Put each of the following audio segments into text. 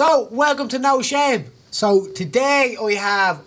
So, welcome to No Shame. So, today I have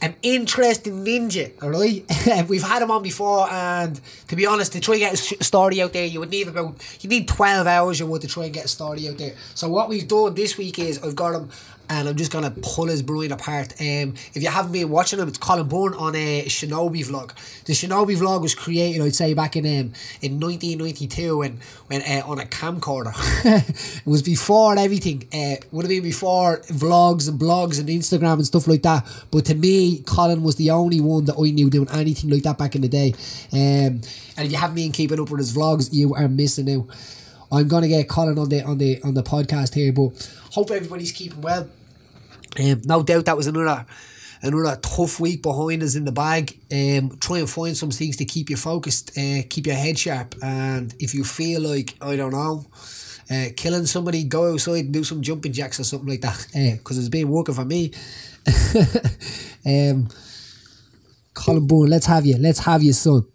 an interesting ninja, alright? We've had him on before, and to be honest, to try and get a story out there, you would need about, you need 12 hours you would to try and get a story out there. So, what we've done this week is I've got him and I'm just gonna pull his brain apart. Um, if you haven't been watching him, it's Colin Byrne on a Shinobi vlog. The Shinobi vlog was created, I'd say, back in um, in 1992 when when uh, on a camcorder. it was before everything. Uh, would have been before vlogs and blogs and Instagram and stuff like that. But to me, Colin was the only one that I knew doing anything like that back in the day. Um, and if you haven't been keeping up with his vlogs, you are missing out. I'm gonna get Colin on the on the on the podcast here, but hope everybody's keeping well. Um, no doubt that was another another tough week behind us in the bag. Um, try and find some things to keep you focused, uh, keep your head sharp, and if you feel like I don't know. Uh, killing somebody, go outside and do some jumping jacks or something like that, because uh, it's been working for me. um, Colin Byrne, let's have you, let's have you, son.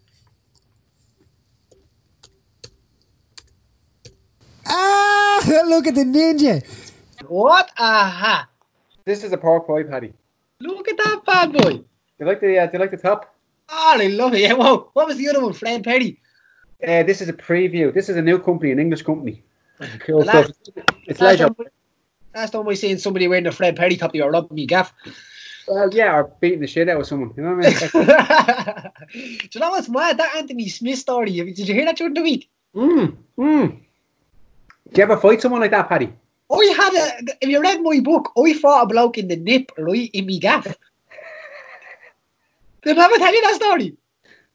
Ah, look at the ninja. What? Aha. This is a pork pie patty. Look at that bad boy. Do you like the uh, do you like the top? Oh, I love it. Yeah, whoa. What was the other one? Fred Perry. Uh, this is a preview. This is a new company, an English company. Cool Last- stuff. It's Last leisure. time, last time I seen somebody wearing a Fred Perry top, they were rubbing me gaff. Well, yeah, or beating the shit out of someone. You know what I mean? Do you know what's mad? That Anthony Smith story. Did you hear that during the week? mm, mm. Do you ever fight someone like that, Paddy? I had a. If you read my book, I fought a bloke in the nip, right, in me gaff. Did I ever tell you that story?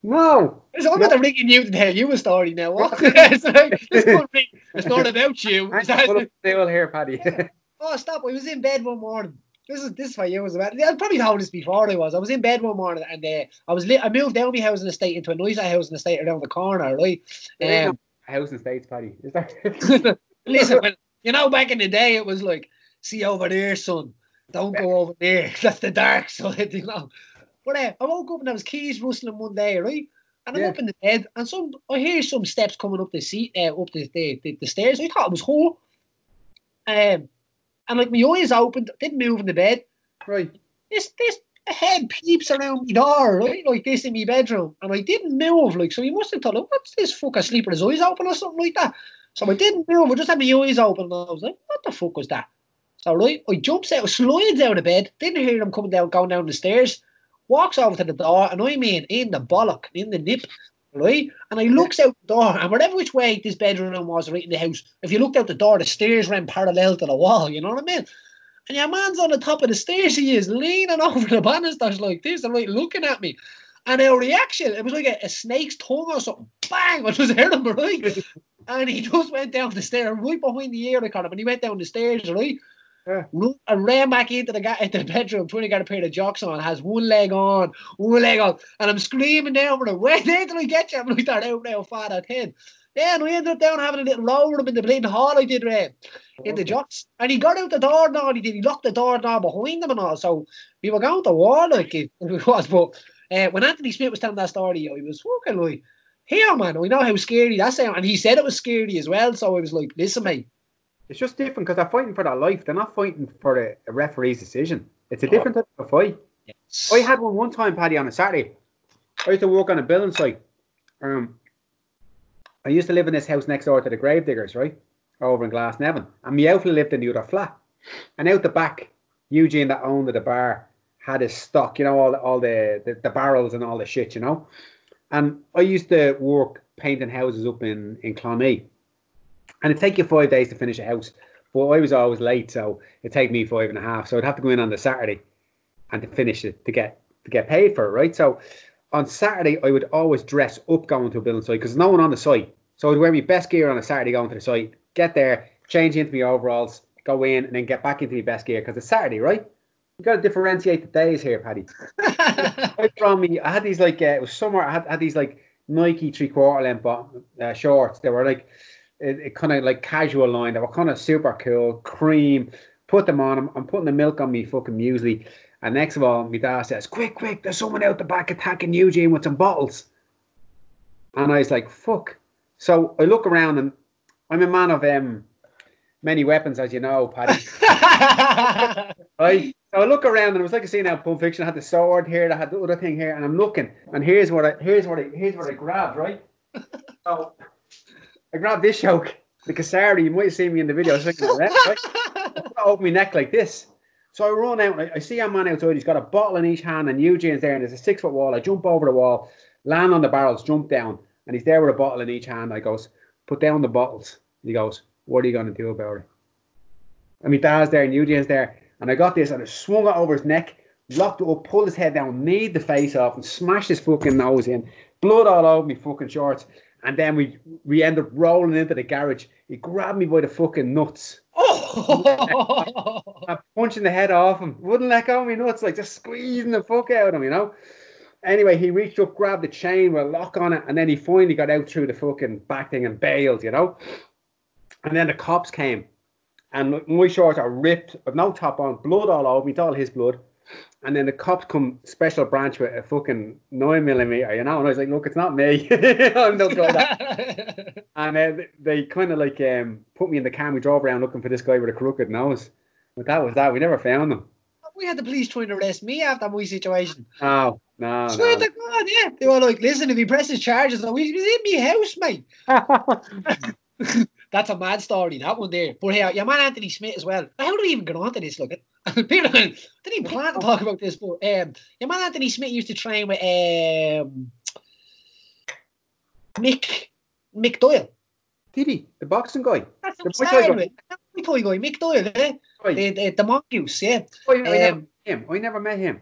No. So I'm going to ring you to tell you a story now. What? it's, like, it's, not, me. it's not about you. Full of steel here, Paddy. Oh, stop. I was in bed one morning. This is this is what you was about. I probably told this before I was. I was in bed one morning and uh, I was li- I moved down my house in the state into a noisy house in the state around the corner, right? Um, no house in States, Paddy. Is that? listen, when, you know, back in the day it was like, see over there, son. Don't go over there. That's the dark side, you know. But uh, I woke up and there was keys rustling one day, right? And I'm Yeah. up in the bed and some I hear some steps coming up the seat, uh, up the, the, the, the stairs. I thought it was her. Um, and like my eyes opened, didn't move in the bed. right. this this head peeps around my door, right? Like this in my bedroom. And I didn't move, like so he must have thought, like, what's this fucker sleeping his eyes open or something like that? So I didn't move, I just had my eyes open and I was like, what the fuck was that? So right, I jumps out, slides out of bed, didn't hear him coming down, going down the stairs, walks over to the door, and I mean in the bollock, in the nip, right? And I looks out the door, and whatever which way this bedroom was right in the house, if you looked out the door, the stairs ran parallel to the wall, you know what I mean? And your man's on the top of the stairs, he is leaning over the banisters like this and like looking at me. And our reaction, it was like a, a snake's tongue or something. Bang! I just heard him, right? And he just went down the stairs, right behind the ear, I caught and he went down the stairs, right? Yeah. And ran back into the, into the bedroom, trying to get a pair of jocks on, has one leg on, one leg on, and I'm screaming down for him, there till I get you. I'm like, that out now, father 10. Then we ended up down having a little row with him in the bleeding hall I did, uh, in the jocks. And he got out the door now, he did. He locked the door now behind him and all. So we were going to war like it, it was. But uh, when Anthony Smith was telling that story, I was fucking like, here, man, we know how scary that sounds. And he said it was scary as well. So I was like, listen, mate. It's just different because they're fighting for their life. They're not fighting for a, a referee's decision. It's a different type of fight. I had one one time, Paddy, on a Saturday. I used to work on a building site. Um, I used to live in this house next door to the Gravediggers, right? Over in Glasnevin. And my outfit lived in the other flat. And out the back, Eugene, that owned the bar, had his stock, you know, all, all the, the, the barrels and all the shit, you know. And I used to work painting houses up in, in Clonmee. And it'd take you five days to finish a house. But I was always late, so it'd take me five and a half. So I'd have to go in on the Saturday and to finish it to get to get paid for it, right? So on Saturday I would always dress up going to a building site because no one on the site. So I'd wear my best gear on a Saturday going to the site, get there, change into my overalls, go in, and then get back into my best gear because it's Saturday, right? You got to differentiate the days here, Paddy. I from me, I had these like uh, it was summer. I had, had these like Nike three quarter length uh, shorts. They were like it, it kind of like casual line. They were kind of super cool, cream. Put them on. I'm, I'm putting the milk on me fucking muesli. And next of all, my dad says, "Quick, quick! There's someone out the back attacking Eugene with some bottles." And I was like, "Fuck!" So I look around and I'm a man of um many weapons, as you know, Paddy. right? So I look around and it was like a scene out of Pulp Fiction. I had the sword here, I had the other thing here, and I'm looking, and here's what I here's what I here's what I grabbed, right? So I grabbed this yoke, the Kasari. You might have seen me in the video. I was looking around, right? I open my neck like this. So I run out. I, I see a man outside. He's got a bottle in each hand, and Eugene's there, and there's a six foot wall. I jump over the wall, land on the barrels, jump down, and he's there with a bottle in each hand. I goes, put down the bottles. He goes, what are you going to do about it? And my dad's there, and Eugene's there, and I got this, and I swung it over his neck, locked it up, pulled his head down, kneed the face off, and smashed his fucking nose in. Blood all over me fucking shorts. And then we we end up rolling into the garage. He grabbed me by the fucking nuts. oh. I'm punching the head off him. Wouldn't let go of me nuts, like just squeezing the fuck out of him, you know. Anyway, he reached up, grabbed the chain with a lock on it, and then he finally got out through the fucking back thing and bailed, you know. And then the cops came, and my shorts are ripped, with no top on, blood all over me, it's all his blood. And then the cops come special branch with a fucking nine millimeter, you know. And I was like, look, it's not me. I'm not going that. And uh, they, kind of like um, put me in the car. We drove around looking for this guy with a crooked nose. But that was that. We never found them. we had the police trying to arrest me after my situation. No, no, Swear no. to God, yeah. They were like, listen, if he presses charges, no, he was in my house, mate. That's a mad story, that one there. But hey, your man Anthony Smith as well. How do we even get onto this? Look, people didn't even plan to talk about this, but um, your man Anthony Smith used to train with um, Mick Mick Doyle. Did he? The boxing guy? That's The what Muay I'm Thai saying, guy. the guy, Mick Doyle, eh? Right. The, the, the mongoose, yeah. Oh, I, I never Um, met him. I never met him.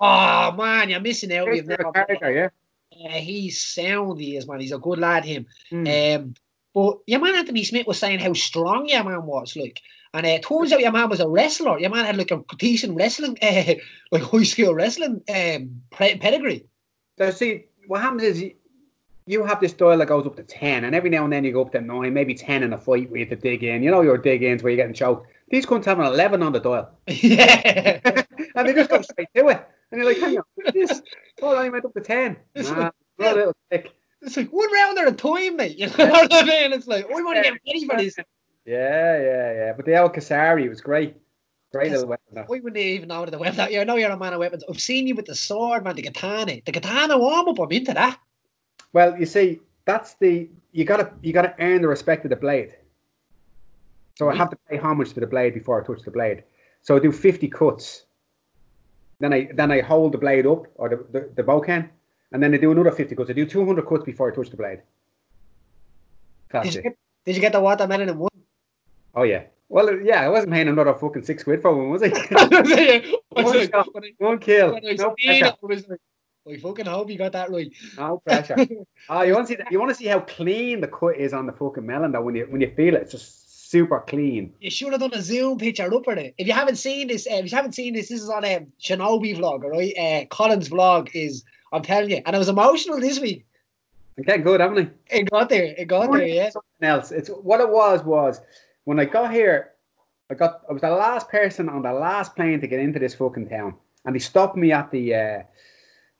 Oh man, you're missing out. He's You've never character, yeah. Yeah, he's sound, he is, man. He's a good lad, him. Mm. Um, but your man Anthony Smith was saying how strong your man was, like, and uh, it turns out your man was a wrestler. Your man had like a decent wrestling, uh, like high school wrestling um, pedigree. So see, what happens is you, have this dial that goes up to ten, and every now and then you go up to nine, maybe ten in a fight where you have to dig in. You know your dig ins where you're getting choked. These cunts have an eleven on the dial, yeah, and they just go straight to it. And you're like, hang on, this? Oh, I went up to ten. Nah, a little thick. It's like one round at a time, mate. You know what I mean? It's like we want to get ready for this. Yeah, yeah, yeah. But the El Kasari was great. Great little weapon. that. I wouldn't even know the weapon. I know you're a man of weapons. I've seen you with the sword, man. The katana, the katana warm up. I'm into that. Well, you see, that's the you gotta you gotta earn the respect of the blade. So I mm. have to pay homage to the blade before I touch the blade. So I do fifty cuts. Then I then I hold the blade up or the the, the bokken, and then they do another fifty cuts. They do two hundred cuts before I touch the blade. Did you, it. get, did you get the watermelon in one? Oh yeah. Well, yeah, I wasn't paying another fucking six quid for one, was I? One shot. I- one kill. when I No it, pressure. I was like, I fucking hope you got that right. No pressure. Oh, you want to see that? You want to see how clean the cut is on the fucking melon though. When you when you feel it, it's just super clean. You should have done a zoom picture up of it. If you haven't seen this, uh, if you haven't seen this, this is on um, Shinobi vlog, right? Uh, Colin's vlog is, I'm telling you, and I was emotional this week. Getting good, haven't I? It got there, it got there, yeah. Something else. It's what it was was when I got here. I got I was the last person on the last plane to get into this fucking town, and they stopped me at the uh,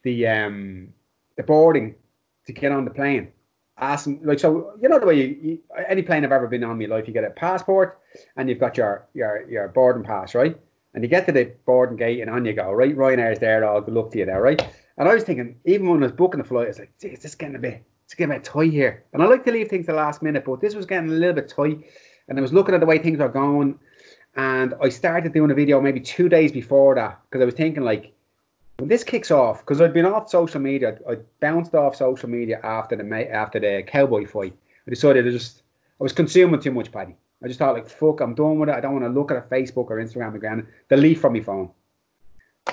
the um the boarding to get on the plane. Asking like so, you know the way you, you any plane I've ever been on in my life, you get a passport and you've got your your your boarding pass, right? And you get to the boarding gate and on you go, right? Ryanair's there, all good luck to you there, right? And I was thinking, even when I was booking the flight, I was like, geez, this is getting a bit, it's getting a bit tight here. And I like to leave things the last minute, but this was getting a little bit tight. And I was looking at the way things were going, and I started doing a video maybe two days before that because I was thinking like, when this kicks off, because I'd been off social media, I bounced off social media after the after the cowboy fight. I decided to just, I was consuming too much, Paddy. I just thought like, fuck, I'm done with it. I don't want to look at a Facebook or Instagram again. Delete from my phone.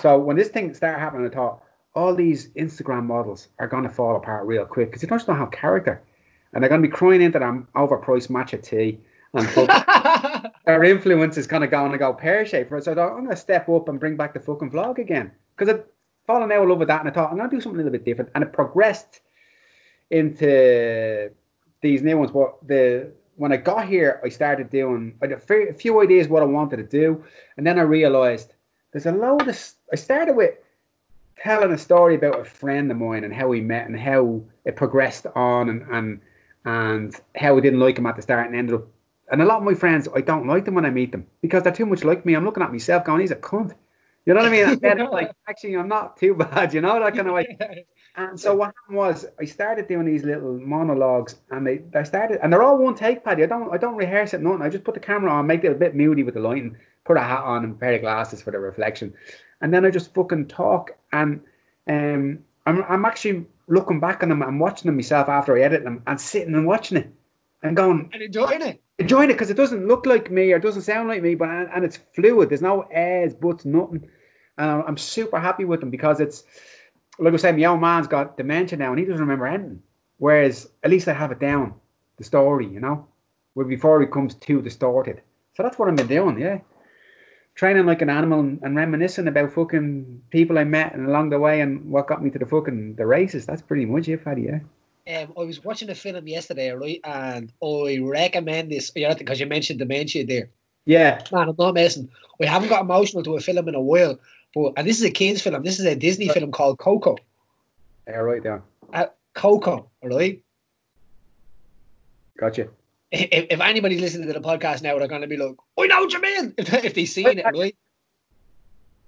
So when this thing started happening, I thought all these Instagram models are going to fall apart real quick because they just don't have character, and they're going to be crying into them overpriced matcha tea, and their influence is kind of going to go pear shaped. So I thought I'm going to step up and bring back the fucking vlog again because I'd fallen out of love with that, and I thought I'm going to do something a little bit different, and it progressed into these new ones. But the when I got here, I started doing I a few ideas what I wanted to do, and then I realized there's a load of. I started with telling a story about a friend of mine and how we met and how it progressed on and and and how we didn't like him at the start and ended up And a lot of my friends, I don't like them when I meet them because they're too much like me. I'm looking at myself going, he's a cunt. You know what I mean? And then like, actually, I'm not too bad, you know, that kind of way. And so what happened was I started doing these little monologues and they, they started and they're all one take, Paddy. I don't I don't rehearse it, nothing. I just put the camera on, make it a bit moody with the lighting, put a hat on and a pair of glasses for the reflection. And then I just fucking talk and um I'm I'm actually looking back on them and watching them myself after I edit them and sitting and watching it and going And enjoying it. Enjoying it because it doesn't look like me or doesn't sound like me, but and it's fluid. There's no airs, buts, nothing. And I'm, super happy with them because it's like I said, my old man's got dementia now and he doesn't remember anything. Whereas at least I have it down, the story, you know, where before it becomes too distorted. So that's what I've been doing, yeah. Training like an animal and, and reminiscing about fucking people I met and along the way and what got me to the fucking the races. That's pretty much it, Paddy, yeah. Um, I was watching a film yesterday, right? And I recommend this because you mentioned dementia there. Yeah. Man, I'm not messing. We haven't got emotional to a film in a while, but and this is a kids' film. This is a Disney film called Coco. Yeah, right there. Uh, Coco, right? Gotcha. If, if anybody's listening to the podcast now, they're going to be like, "I know what you mean." If, if they've seen it, right?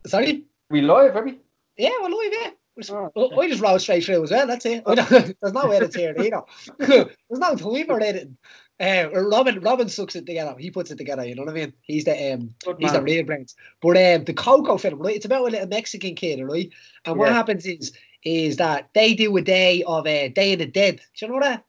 Sorry. We live, are we? Yeah, we're live. Yeah. Oh, I I just rolled straight through as well. That's it. There's no edits here, you know. There's no time for editing. Uh, Robin, Robin sucks it together. He puts it together. You know what I mean? He's the um, Good he's the real brains. But um, the Coco film, right? It's about a little Mexican kid, right? And what Yeah. happens is, is that they do a day of a uh, Day of the Dead. Do you know what that?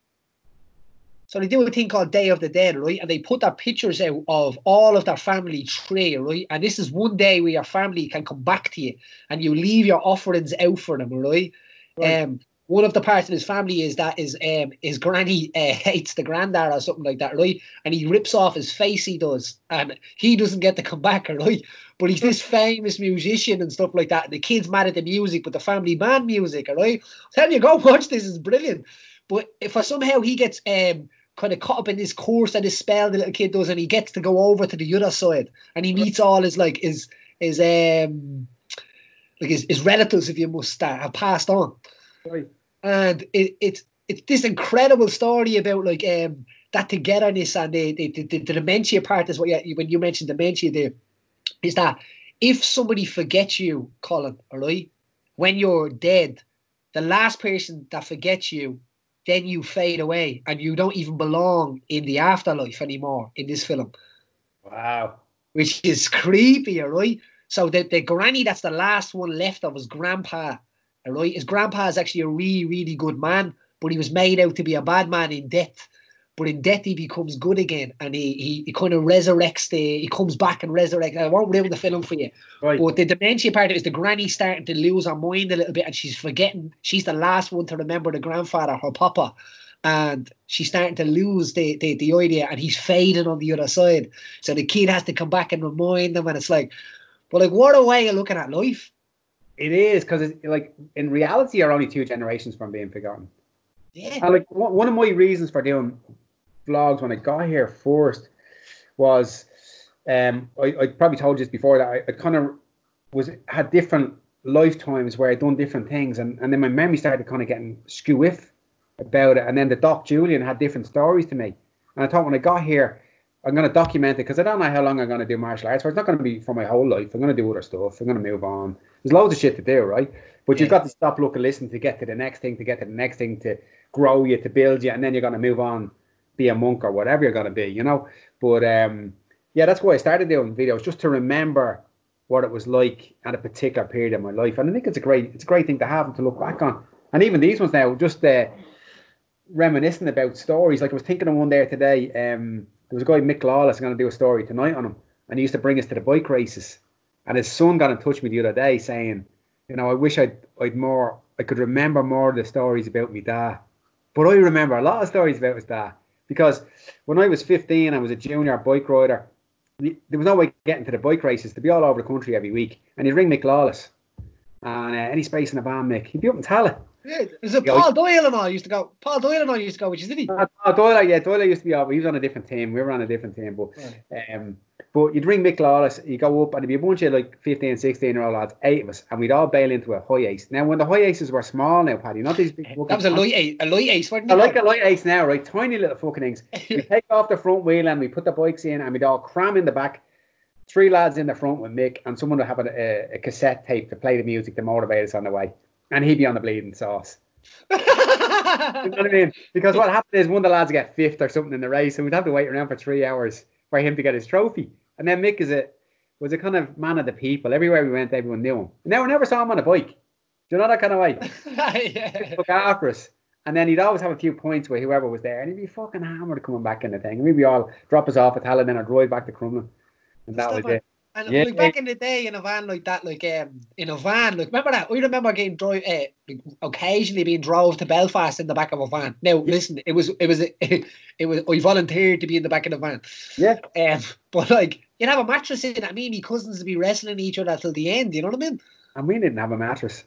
So they do a thing called Day of the Dead, right? And they put their pictures out of all of their family tree, right? And this is one day where your family can come back to you and you leave your offerings out for them, right? Right. Um, one of the parts of his family is that his um his granny uh, hates the granddad or something like that, right? And he rips off his face. He does, and he doesn't get to come back, right? But he's this famous musician and stuff like that. And the kids mad at the music, but the family band music, right? Tell you, go watch this. is brilliant. But if somehow he gets um kind of caught up in this course and this spell the little kid does, and he gets to go over to the other side, and he meets all his like his his um like his, his relatives, if you must, have passed on Right. and it, it's it's this incredible story about like um that togetherness and the the, the, the dementia part is what you, when you mentioned dementia there is that if somebody forgets you, Colin, all right, when you're dead, the last person that forgets you, then you fade away and you don't even belong in the afterlife anymore in this film Wow. which is creepy, all right? So the, the granny that's the last one left of his grandpa, all right? His grandpa is actually a really, really good man, but he was made out to be a bad man in death. But in death, he becomes good again, and he he, he kind of resurrects the. He comes back and resurrects. I won't ruin the film for you, Right. but the dementia part is the granny starting to lose her mind a little bit, and she's forgetting. She's the last one to remember the grandfather, her papa, and she's starting to lose the, the the idea, and he's fading on the other side. So the kid has to come back and remind them, and it's like, but like, what a way of looking at life. It is because it's like in reality, you're only two generations from being forgotten. Yeah, And like one of my reasons for doing vlogs when I got here first was, um, I, I probably told you this before that I, I kind of was had different lifetimes where I'd done different things, and, and then my memory started kind of getting skew with about it. And then the Doc Julian had different stories to me, and I thought when I got here, I'm going to document it because I don't know how long I'm going to do martial arts for. It's not going to be for my whole life. I'm going to do other stuff. I'm going to move on. There's loads of shit to do, right? But you've got to stop, look, and listen to get to the next thing, to get to the next thing, to grow you, to build you, and then you're going to move on, be a monk or whatever you're going to be, you know. But um, yeah, that's why I started doing videos just to remember what it was like at a particular period of my life, and I think it's a great, it's a great thing to have and to look back on. And even these ones now, just uh, reminiscing about stories. Like I was thinking of one there today. Um, there was a guy Mick Lawless going to do a story tonight on him, and he used to bring us to the bike races. And his son got in touch with me the other day saying, you know, I wish I'd I'd more I could remember more of the stories about me dad. But I remember a lot of stories about his dad because when I was 15, I was a junior bike rider. There was no way getting to the bike races to be all over the country every week. And he'd ring Mick Lawless. And uh, any space in the van, Mick, he'd be up in Tallaght. yeah. Is it Paul Doyle and all used to go? Paul Doyle and all used to go, which is did he? Uh, uh, Doyle, yeah, Doyle used to be. He was on a different team. We were on a different team, but um, But you'd ring Mick Lawless, you go up, and it'd be a bunch of like 15, 16 year old lads, eight of us, and we'd all bail into a HiAce. Now, when the HiAces were small now, Paddy, not these big. Eh, that was a LiteAce, a LiteAce, wasn't I like a LiteAce now, right? Tiny little fucking things. We take off the front wheel and we put the bikes in, and we'd all cram in the back. Three lads in the front with Mick, and someone would have a, a, a cassette tape to play the music to motivate us on the way. And he'd be on the bleeding sauce. You know what I mean? Because what happened is one of the lads get fifth or something in the race, and we'd have to wait around for three hours for him to get his trophy. And then Mick is a was a kind of man of the people. Everywhere we went, everyone knew him. And Never, never saw him on a bike. Do you know that kind of way? yeah. Look after us. And then he'd always have a few points with whoever was there, and he'd be fucking hammered coming back in the thing. And we'd be all drop us off at Helen, and I'd drive back to Crumlin. And that Stop was it. it. And Yeah. like back in the day in a van like that, like um, in a van, like remember that? We remember getting drive, uh, occasionally being drove to Belfast in the back of a van. Now listen, it was it was it was I volunteered to be in the back of the van. Yeah. Um, but like you'd have a mattress in it. Me and my cousins would be wrestling each other till the end. You know what I mean? And we didn't have a mattress.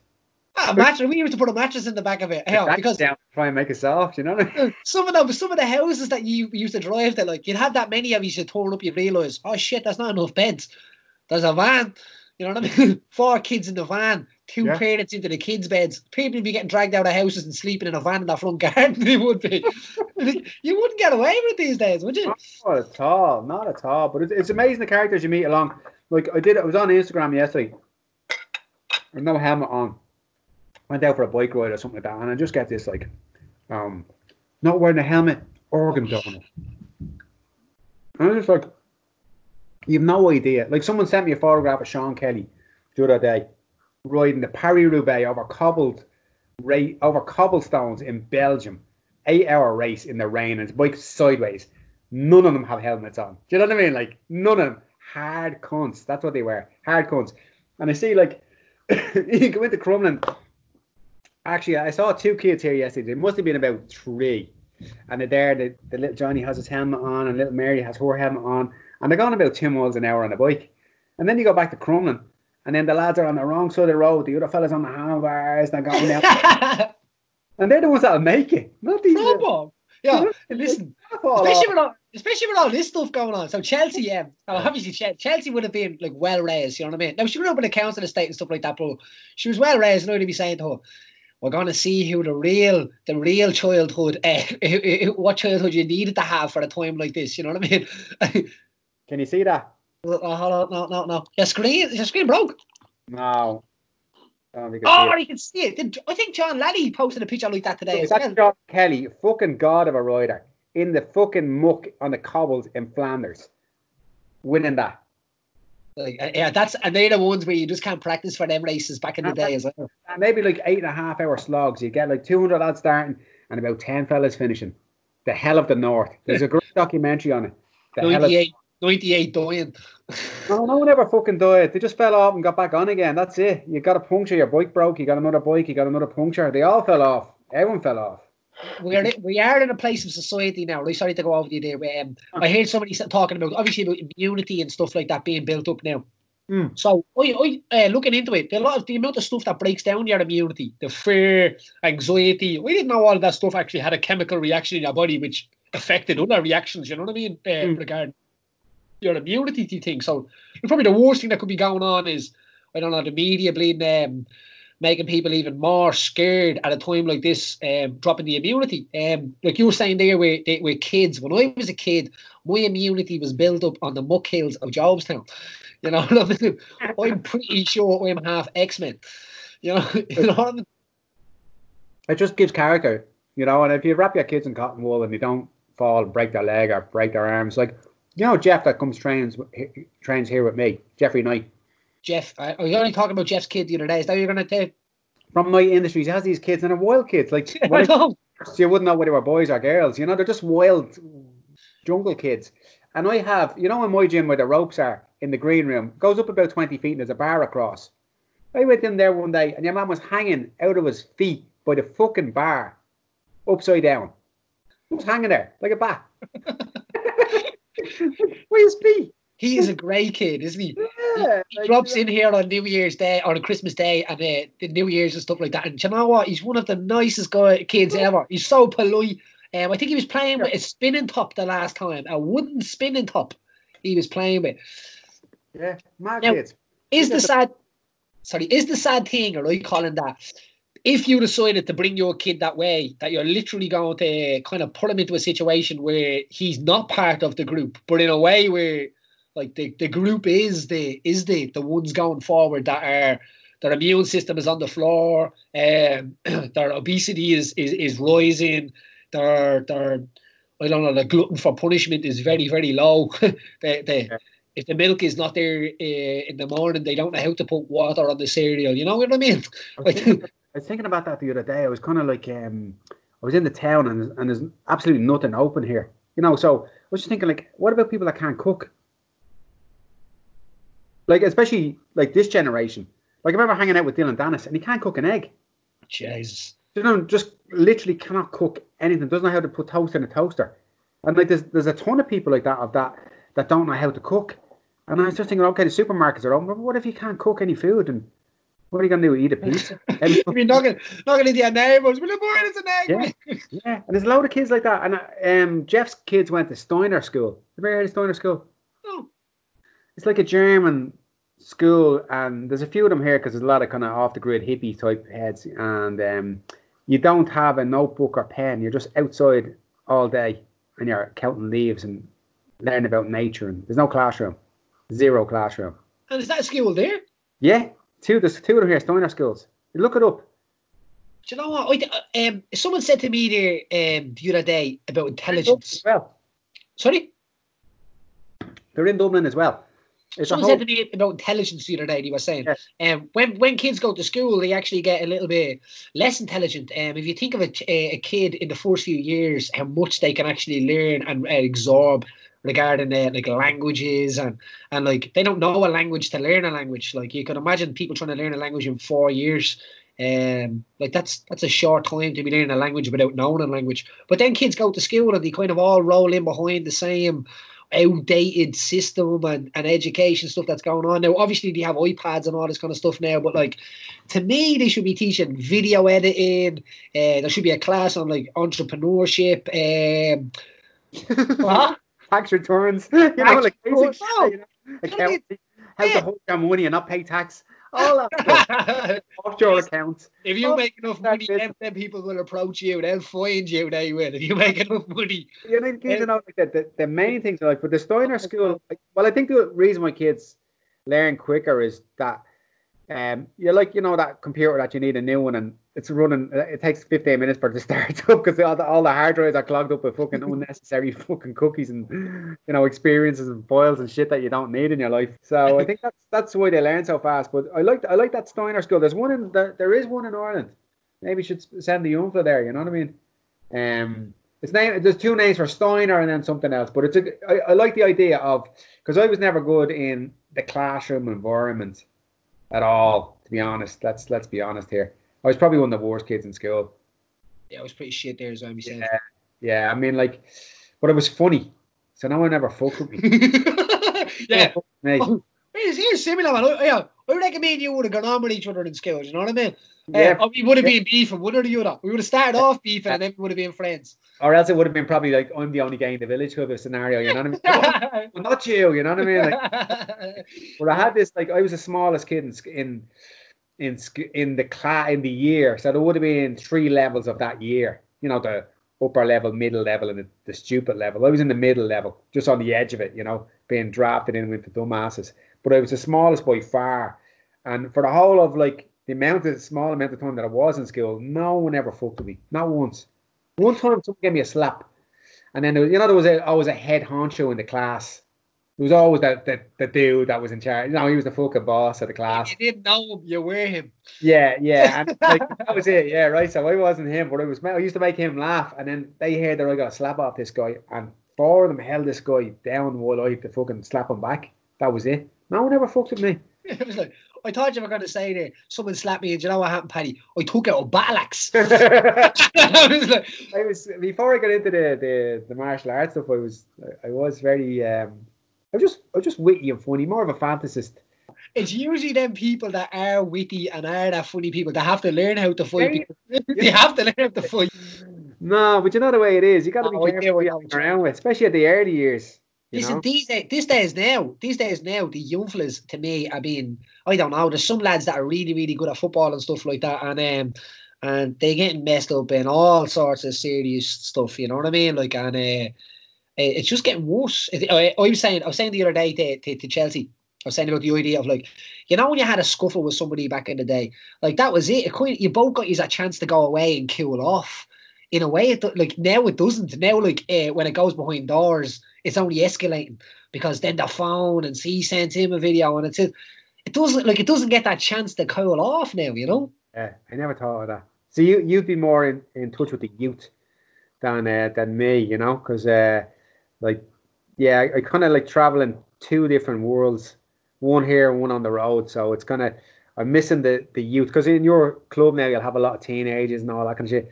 Ah, a mattress. We used to put a mattress in the back of it. Hell, because down try and make it soft, you know what I mean? some of the some of the houses that you used to drive to, like you'd have that many of you should turn up, you'd realise, oh shit, that's not enough beds. There's a van. You know what I mean? Four kids in the van, two Yeah. parents into the kids' beds. People would be getting dragged out of houses and sleeping in a van in the front garden. They would be. you wouldn't get away with it these days, would you? Not at all, not at all. But it's, it's amazing the characters you meet along. Like I did, I was on Instagram yesterday. With no helmet on. Went out for a bike ride or something like that, and I just get this like, um, not wearing a helmet, organ donor. And I'm just like, you have no idea. Like someone sent me a photograph of Sean Kelly the other day, riding the Paris Roubaix over cobbled, over cobblestones in Belgium, eight-hour race in the rain, and his bike sideways. None of them have helmets on. Do you know what I mean? Like none of them. Hard cunts. That's what they wear. Hard cunts. And I see like you go into Crumlin. Actually, I saw two kids here yesterday. They must have been about three. And they're there. The, the little Johnny has his helmet on, and little Mary has her helmet on, and they're going about two miles an hour on a bike. And then you go back to Crumlin, and then the lads are on the wrong side of the road. The other fellas on the handlebars. They're going down, and they're the ones that are making. it. Not these. uh, Promo. Yeah, listen, especially with all, especially with all this stuff going on. So Chelsea, yeah, so obviously Chelsea would have been like well raised. You know what I mean? Now she grew up in a council estate and stuff like that, but she was well raised. And I'd be saying to her, "We're gonna see who the real, the real childhood, uh, what childhood you needed to have for a time like this." You know what I mean? Can you see that? oh, hold on, no, no, no. Your screen, your screen broke. No. I don't I Oh, it. you can see it. I think John Laddie posted a picture like that today. That's well. John Kelly, fucking god of a rider, in the fucking muck on the cobbles in Flanders, winning that. Like, uh, yeah, that's and they're the ones where you just can't practice for them races back in the day as well. And maybe like eight and a half hour slogs. You get like 200 lads starting and about 10 fellas finishing. The hell of the North. There's a great documentary on it. The hell of, 98, 98 dying. No, no one ever fucking died. They just fell off and got back on again. That's it. You got a puncture, your bike broke, you got another bike, you got another puncture. They all fell off. Everyone fell off. We're we are in a place of society now. Right, sorry to go over you there. Um, I heard somebody talking about obviously about immunity and stuff like that being built up now. Mm. So, I, I, uh, looking into it, the lot of the amount of stuff that breaks down your immunity, the fear, anxiety. We didn't know all of that stuff actually had a chemical reaction in your body which affected other reactions. You know what I mean? Uh, Mm. Regarding your immunity to things. So, probably the worst thing that could be going on is I don't know the media bleeding um, making people even more scared at a time like this, um, dropping the immunity. Um, like you were saying there with, with kids, when I was a kid, my immunity was built up on the muck hills of Jobstown. You know what I mean? I'm pretty sure I'm half X Men. You know, you know what I mean? It just gives character, you know. And if you wrap your kids in cotton wool and you don't fall, break their leg or break their arms, like you know Jeff that comes trains trains here with me, Jeffrey Knight Jeff, I, was only talking about Jeff's kid the other day. Is that what you're going to take? from my industries. He has these kids and they're wild kids. Like I know. you wouldn't know whether they were boys or girls. You know, they're just wild jungle kids. And I have, you know, in my gym where the ropes are in the green room, goes up about 20 feet and there's a bar across. I went in there one day and your man was hanging out of his feet by the fucking bar, upside down. He was hanging there like a bat. Where his feet? He is a great kid, isn't he? Yeah, He like, drops in here on New Year's Day or on Christmas Day and uh, the New Year's and stuff like that. And you know what? He's one of the nicest guy kids ever. He's so polite. Um, I think he was playing with a spinning top the last time, a wooden spinning top. he was playing with. Yeah, mad Now- kids. Is the sad, sorry, is the sad thing, or are you calling that if you decided to bring your kid that way, that you're literally going to kind of put him into a situation where he's not part of the group, but in a way where like the, the group is the is the the ones going forward that are their immune system is on the floor, um, their obesity is, is is rising, their their I don't know the glutton for punishment is very very low. they, they, Yeah. If the milk is not there uh, in the morning, they don't know how to put water on the cereal. You know what I mean? I was, thinking, I was thinking about that the other day. I was kind of like, um, I was in the town and, and there's absolutely nothing open here. You know, so I was just thinking, like, what about people that can't cook? Like, especially like this generation. Like, I remember hanging out with Dillon Danis and he can't cook an egg. Jesus. You know, just literally cannot cook anything. Doesn't know how to put toast in a toaster. And like, there's there's a ton of people like that of that that don't know how to cook. And I was just thinking, okay, the supermarkets are open, but what if you can't cook any food? And what are you gonna do? Eat a pizza? I mean, knocking, knocking into your neighbours. Will you boy, it's an egg. Yeah. mate?" Yeah, and there's a load of kids like that. And um, Jeff's kids went to Steiner School. Have you heard of Steiner School? No. It's like a German school, and there's a few of them here because there's a lot of kind of off the grid hippie type heads. And um, you don't have a notebook or pen. You're just outside all day, and you're counting leaves and learning about nature. And there's no classroom, zero classroom. And is that school there? Yeah, two. There's two of them here, Steiner schools. Look it up. Do you know what? I uh, um, someone said to me there um, the other day about intelligence. As well, Sorry? they're in Dublin as well. It's Someone said to me about intelligence the other day. He was saying, Yes. um, when when kids go to school, they actually get a little bit less intelligent. Um, if you think of a, a, a kid in the first few years, how much they can actually learn and uh, absorb regarding uh, like languages and and like they don't know a language to learn a language. Like you can imagine people trying to learn a language in four years. Um, like that's that's a short time to be learning a language without knowing a language. But then kids go to school and they kind of all roll in behind the same outdated system and, and education stuff that's going on now. Obviously, they have iPads and all this kind of stuff now, but like to me, they should be teaching video editing. Uh, there should be a class on like entrepreneurship. Um, what? tax returns. You know, like basic returns, shit, no. you know, accounting, how to hold money and not pay tax. All that stuff. offshore accounts. if you Oh, make enough money, then, then people will approach you. They'll find you. They will. If you make enough money. You know, kids know like that. The, the main things are like, but the Steiner school. Like, well, I think the reason why kids learn quicker is that um, you're like you know that computer that you need a new one and it's running. It takes 15 minutes for it to start up because all the, all the hard drives are clogged up with fucking unnecessary fucking cookies and you know experiences and files and shit that you don't need in your life. So I think that's that's why they learn so fast. But I like I like that Steiner school. There's one in there. There is one in Ireland. Maybe you should send the info there. You know what I mean? Um, it's name. There's two names for Steiner and then something else. But it's a. I, I like the idea of because I was never good in the classroom environment at all. To be honest, let's let's be honest here. Oh, I was probably one of the worst kids in school. Yeah, I was pretty shit there as well. myself. Yeah, yeah. I mean, like, but it was funny. So no one ever fucked with me. yeah. Me. It's, it's similar, man. Oh, yeah, I reckon me and you would have gone on with each other in school. You know what I mean? Yeah. Uh, we would have been beefing, one or the other. We would have started off beefing, and then we would have been friends. Or else it would have been probably like I'm the only guy in the village type of scenario. You know what I mean? well, not you. You know what I mean? Like, But I had this like I was the smallest kid in in in in the class in the year, so there would have been three levels of that year. You know, the upper level, middle level, and the, the stupid level. I was in the middle level, just on the edge of it. You know, being drafted in with the dumbasses. But I was the smallest by far, and for the whole of like the amount of the small amount of time that I was in school, no one ever fucked with me, not once. One time, someone gave me a slap, and then was, you know there was a, always a head honcho in the class. There was always that, that the dude that was in charge. You know, he was the fucking boss of the class. you didn't know him, you were him. Yeah, yeah, and like that was it. Yeah, right. So I wasn't him, but I was. I used to make him laugh, and then they heard that I got a slap off this guy, and four of them held this guy down while I had to fucking slap him back. That was it. No one ever fucked with me. It was like, I thought you were going to say there, someone slapped me, and you know what happened, Paddy? I took out a battle axe. I was like, I was before I got into the, the, the martial arts stuff. I was I was very um. I was just I was just witty and funny, more of a fantasist. it's usually them people that are witty and are that funny people that have to learn how to fight. Yeah, they have to learn how to fight. No, but you know the way it is. You got to be Oh, careful what you're around with, especially at the early years. Listen, know? these days, these days now, these days now, the young fellas to me I mean, I don't know. There's some lads that are really, really good at football and stuff like that, and um, and they getting messed up in all sorts of serious stuff. You know what I mean? Like, and uh, it's just getting worse. I, I was saying, I was saying the other day to, to, to Chelsea, I was saying about the idea of like, you know, when you had a scuffle with somebody back in the day, like that was it. it you both got you a chance to go away and cool off. In a way, it like now it doesn't. Now, like uh, when it goes behind doors, it's only escalating because then the phone and he sends him a video and it's it doesn't like it doesn't get that chance to cool off now. You know. Yeah, I never thought of that. So you you'd be more in, in touch with the youth than uh, than me, you know, because uh, like yeah, I, I kind of like traveling two different worlds, one here one on the road. So it's kind of I'm missing the the youth because in your club now you'll have a lot of teenagers and all that kind of shit.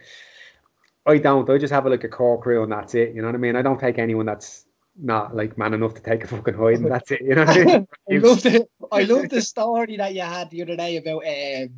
I don't. I just have a, like a core crew and that's it. You know what I mean? I don't take anyone that's not like man enough to take a fucking hide and that's it. You know I love the I love the story that you had the other day about um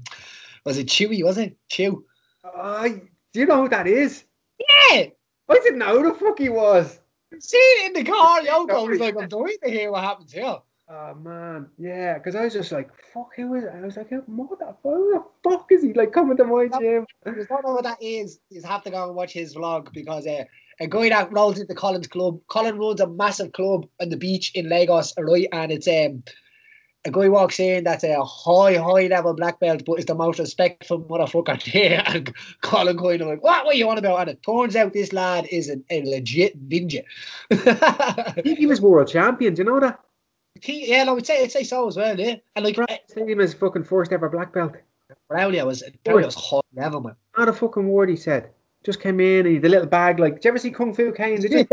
was it Chewy, was it? Chew. Uh, do you know who that is? Yeah. I didn't know who the fuck he was. See it in the car, Yoko was like, I'm dying to hear what happens here. Oh man, yeah, because I was just like, "Fuck, who is?" It? I was like, "What the, who the fuck is he like coming to my gym?" You don't know what that is, you have to go and watch his vlog because uh, a guy that rolls into Colin's Club, Colin runs a massive club on the beach in Lagos, right? And it's um a guy walks in that's a high, high level black belt, but is the most respectful motherfucker there. And Colin of like, what, what are you on about? And it turns out this lad is an, a legit ninja. I think he was world champion. Do you know that? He- yeah, no, I'd say, I'd say so as well, yeah. And like, Same as fucking first ever black belt. Braulio was, Braulio was high level, man. Not a fucking word he said. Just came in and the little bag. Like, did you ever see Kung Fu Kane? Did you?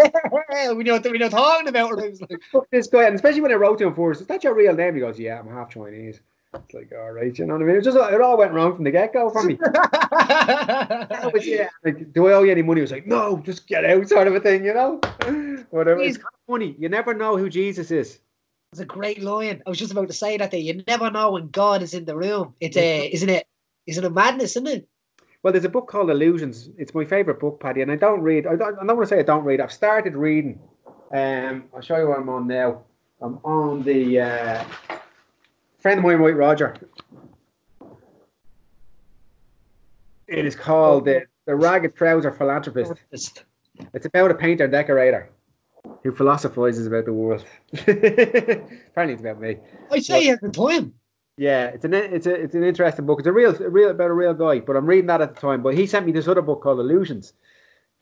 we know we know talking about it. I was like, Fuck this guy, and especially when I wrote to him first, is that your real name? He goes, Yeah, I'm half Chinese. It's like, all right, you know what I mean? It just it all went wrong from the get go for me. Was yeah. Like, do I owe you any money? He was like, no, just get out, sort of a thing, you know. Whatever. It's Jeez. kind of funny. You never know who Jesus is. It's a great line. I was just about to say that there. You never know when God is in the room. It's a, uh, isn't it? Isn't it madness, isn't it? Well, there's a book called Illusions. It's my favorite book, Paddy, and I don't read. I don't, I don't want to say I don't read. I've started reading. Um, I'll show you what I'm on now. I'm on the uh, friend of mine, White Roger. It is called the, the Ragged Trouser Philanthropist. It's about a painter and decorator who philosophizes about the world. Apparently, it's about me. I'd say at the time. Yeah, it's an it's a it's an interesting book. It's a real a real about a real guy, but I'm reading that at the time. But he sent me this other book called Illusions.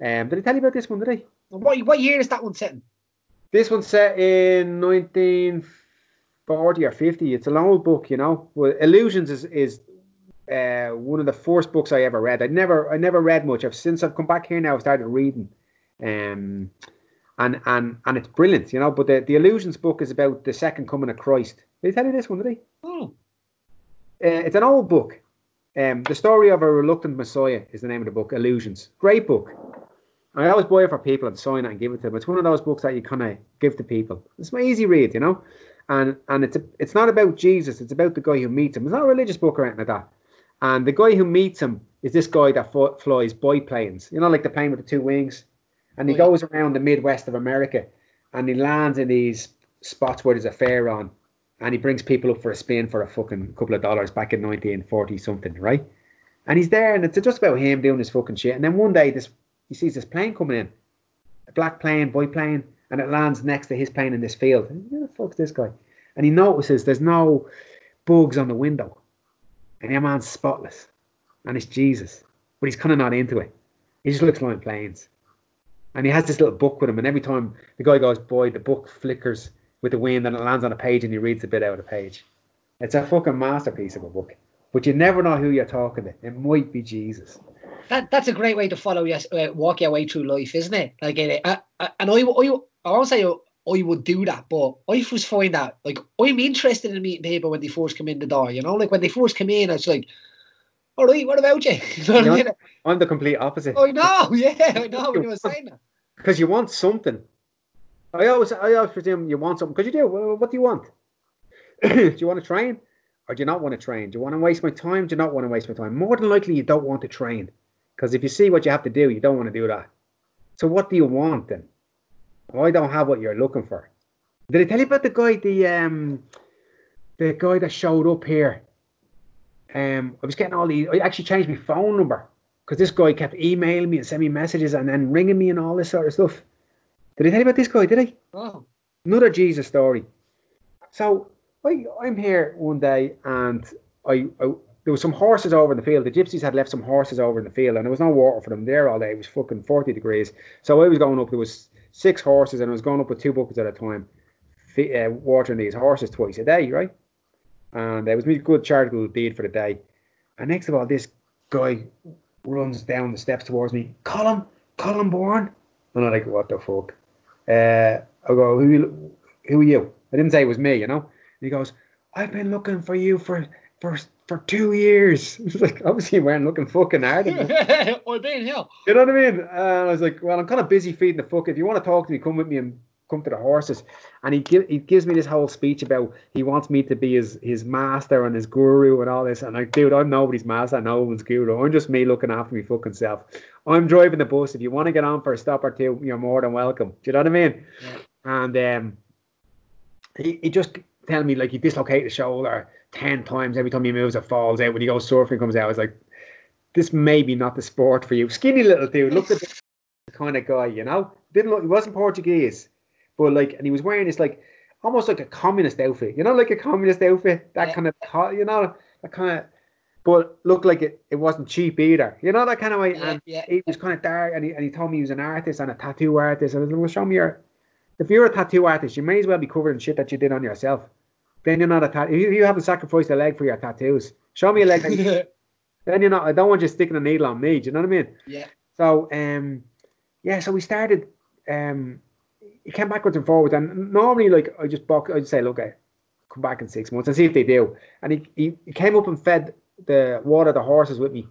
Um, did I tell you about this one? Did I? What, what year is that one set in? This one's set in 1940 or 50. It's an old book, you know. Well, Illusions is is uh, one of the first books I ever read. I never I never read much. I've since I've come back here now. I've started reading, um, and and and it's brilliant, you know. But the the Illusions book is about the second coming of Christ. Did I tell you this one? Did I? Oh, Uh, it's an old book. Um, the story of a reluctant Messiah is the name of the book. Illusions, great book. I always buy it for people and sign it and give it to them. It's one of those books that you kind of give to people. It's my easy read, you know, and and it's a, it's not about Jesus. It's about the guy who meets him. It's not a religious book or anything like that. And the guy who meets him is this guy that fo- flies biplanes. You know, like the plane with the two wings, and he Oh, yeah. goes around the Midwest of America, and he lands in these spots where there's a fair on, and he brings people up for a spin for a fucking couple of dollars back in 1940 something, right? And he's there, and it's just about him doing his fucking shit. And then one day, this he sees this plane coming in, a black plane, boy plane, and it lands next to his plane in this field. And who the fuck's this guy? And he notices there's no bugs on the window, and your man's spotless, and it's Jesus, but he's kind of not into it. He just looks like planes, and he has this little book with him, and every time the guy goes boy, the book flickers with the wind, and it lands on a page, and he reads a bit out of the page. It's a fucking masterpiece of a book. But you never know who you're talking to. It might be Jesus. that that's a great way to follow your uh, walk your way through life, isn't it? Like, uh, uh, and I, I, I won't say I, I would do that, but I just find that like I'm interested in meeting people when they first come in the door. You know, like when they first come in, it's like, all right, what about you? You know I'm the complete opposite. I know, yeah, I know. When you were saying that. Because you want something. I always, I always presume you want something. Because you do. Well, what do you want? do you want to train, or do you not want to train? Do you want to waste my time? Do you not want to waste my time? More than likely, you don't want to train. Because if you see what you have to do, you don't want to do that. So what do you want then? I don't have what you're looking for. Did I tell you about the guy, the um, the guy that showed up here? Um, I was getting all these. I actually changed my phone number because this guy kept emailing me and sending me messages and then ringing me and all this sort of stuff. Did I tell you about this guy? Did I? Oh. Another Jesus story. So I, I'm here one day and I, I there was some horses over in the field. The gypsies had left some horses over in the field, and there was no water for them there all day. It was fucking forty degrees. So I was going up. There was six horses, and I was going up with two buckets at a time, uh, watering these horses twice a day, right? And it was me good charitable deed for the day. And next of all, this guy runs down the steps towards me. Colin, Colin Bourne. And I'm like, what the fuck? Uh, I go, who, you, who are you? I didn't say it was me, you know. And he goes, I've been looking for you for for for two years. It's like obviously you weren't looking fucking hard. I've been here. You know what I mean? And I was like, well, I'm kind of busy feeding the fuck. If you want to talk to me, come with me and come to the horses. And he give, he gives me this whole speech about he wants me to be his his master and his guru and all this. And like, dude, I'm nobody's master, no one's guru. I'm just me looking after me fucking self. I'm driving the bus. If you want to get on for a stop or two, you're more than welcome. Do you know what I mean? Yeah. And um, he, he just tell me like he dislocated his shoulder ten times every time he moves it falls out. When he goes surfing, comes out. I was like, this may be not the sport for you. Skinny little dude. Look at the kind of guy, you know. Didn't look. He wasn't Portuguese, but like, and he was wearing this like almost like a communist outfit. You know, like a communist outfit. That Yeah. kind of, you know, that kind of. But looked like it, it wasn't cheap either. You know that kind of way. Yeah, and yeah. he was kind of dark, and he, and he told me he was an artist and a tattoo artist. And I was like, well, show me your. If you're a tattoo artist, you may as well be covered in shit that you did on yourself. Then you're not a tattoo. You, you haven't sacrificed a leg for your tattoos. Show me a leg. that you- yeah. then you're not. I don't want you sticking a needle on me. Do you know what I mean? Yeah. So um, yeah. So we started. Um, he came backwards and forwards, and normally like I just buck. I just say, look, I come back in six months and see if they do. And he, he, he came up and fed the water the horses with me,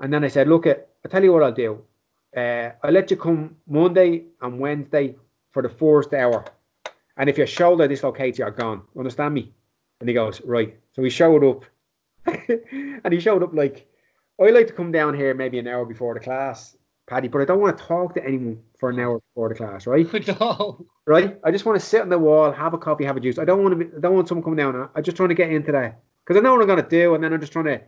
and then I said, look, I tell you what I'll do. Uh, I'll let you come Monday and Wednesday for the first hour, and if your shoulder dislocates, you're gone. Understand me? And he goes, right. So he showed up, and he showed up like I like to come down here maybe an hour before the class, Paddy, but I don't want to talk to anyone for an hour before the class, right? no. Right? I just want to sit on the wall, have a coffee, have a juice. I don't want to. Be, I don't want someone coming down. I'm just trying to get into that because I know what I'm going to do, and then I'm just trying to.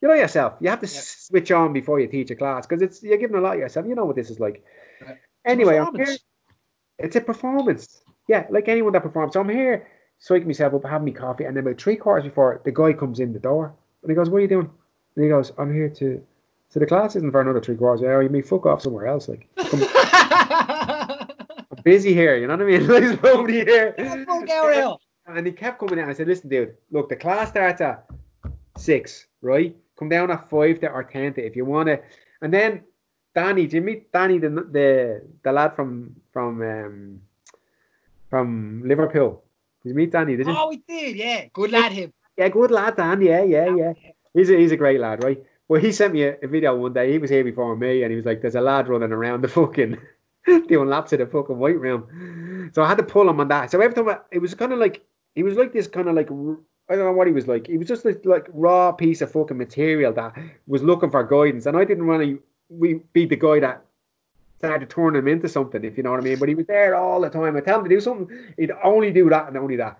You know yourself. You have to Yeah. switch on before you teach a class because it's you're giving a lot of yourself. You know what this is like. Right. Anyway, I'm here. It's a performance. Yeah, like anyone that performs. So I'm here, psyching myself up, having me coffee, and then about three quarters before the guy comes in the door, and he goes, "What are you doing?" And he goes, "I'm here to." So the class isn't for another three quarters. Oh, you may fuck off somewhere else. Like come I'm busy here. You know what I mean? There's nobody here. Fuck out. And he kept coming down. I said, "Listen, dude. Look, the class starts at six, right? Come down at five to or ten to if you want to." And then Danny, do you meet Danny, the the the lad from from um from Liverpool? Did you meet Danny? Did you? Oh, we did, yeah. Good lad, him. Yeah, good lad, Dan. Yeah, yeah, yeah. He's a, he's a great lad, right? Well, he sent me a, a video one day. He was here before me, and he was like, "There's a lad running around the fucking doing laps in the fucking white room." So I had to pull him on that. So every time I, it was kind of like he was like this kind of like I don't know what he was like. He was just this like raw piece of fucking material that was looking for guidance, and I didn't want to we be the guy that started to turn him into something, if you know what I mean. But he was there all the time. I tell him to do something, he'd only do that and only that.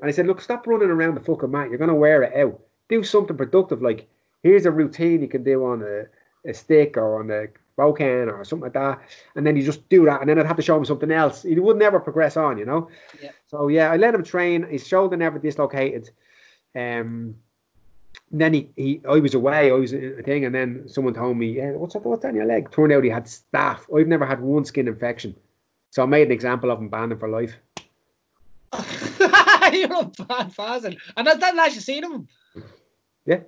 And I said, look, stop running around the fucking mat. You're gonna wear it out. Do something productive. Like here's a routine you can do on a, a stick or on a bokken or something like that. And then you just do that, and then I'd have to show him something else. He would never progress on, you know. Yeah. So yeah, I let him train. His shoulder never dislocated. Um. Then he, he I was away, I was in a thing, and then someone told me, yeah, what's that, what's on your leg? Turned out he had staph. I've never had one skin infection. So I made an example of him, banned him for life. You're a bad fazen. And that, that lad, you seen him? Yeah.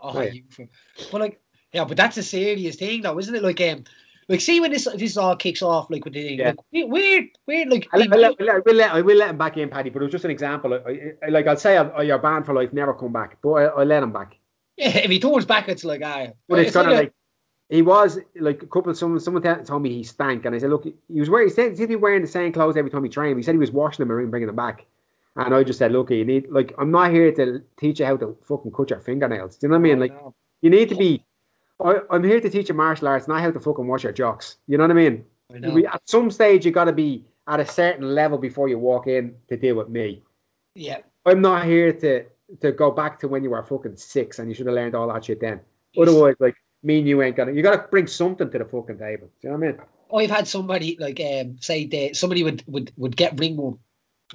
Oh, yeah. you. But like, yeah, but that's a serious thing, though, isn't it? Like, um, like, see when this this all kicks off, like with the Yeah. like, we- weird, weird, like, I, I, let, I, let, I, will let, I will let him back in, Paddy, but it was just an example. I, I, like I'll say, oh, you're banned for life, never come back. But I, I let him back. yeah, if he turns back, it's like, ah, But it's, kind of like he was like a couple. Someone someone told me he stank, and I said, look, he was wearing. He said he'd be wearing the same clothes every time he trained. He said he was washing them and bringing them back. And I just said, look, you need like I'm not here to teach you how to fucking cut your fingernails. Do you know what I mean? Like you need to be. I, I'm here to teach you martial arts, not how to fucking wash your jocks. You know what I mean? I. We, at some stage, you got to be at a certain level before you walk in to deal with me. Yeah. I'm not here to to go back to when you were fucking six and you should have learned all that shit then. Otherwise, like me and you ain't gonna. You gotta bring something to the fucking table. Do you know what I mean? I've had somebody like um, say that somebody would, would would get ringworm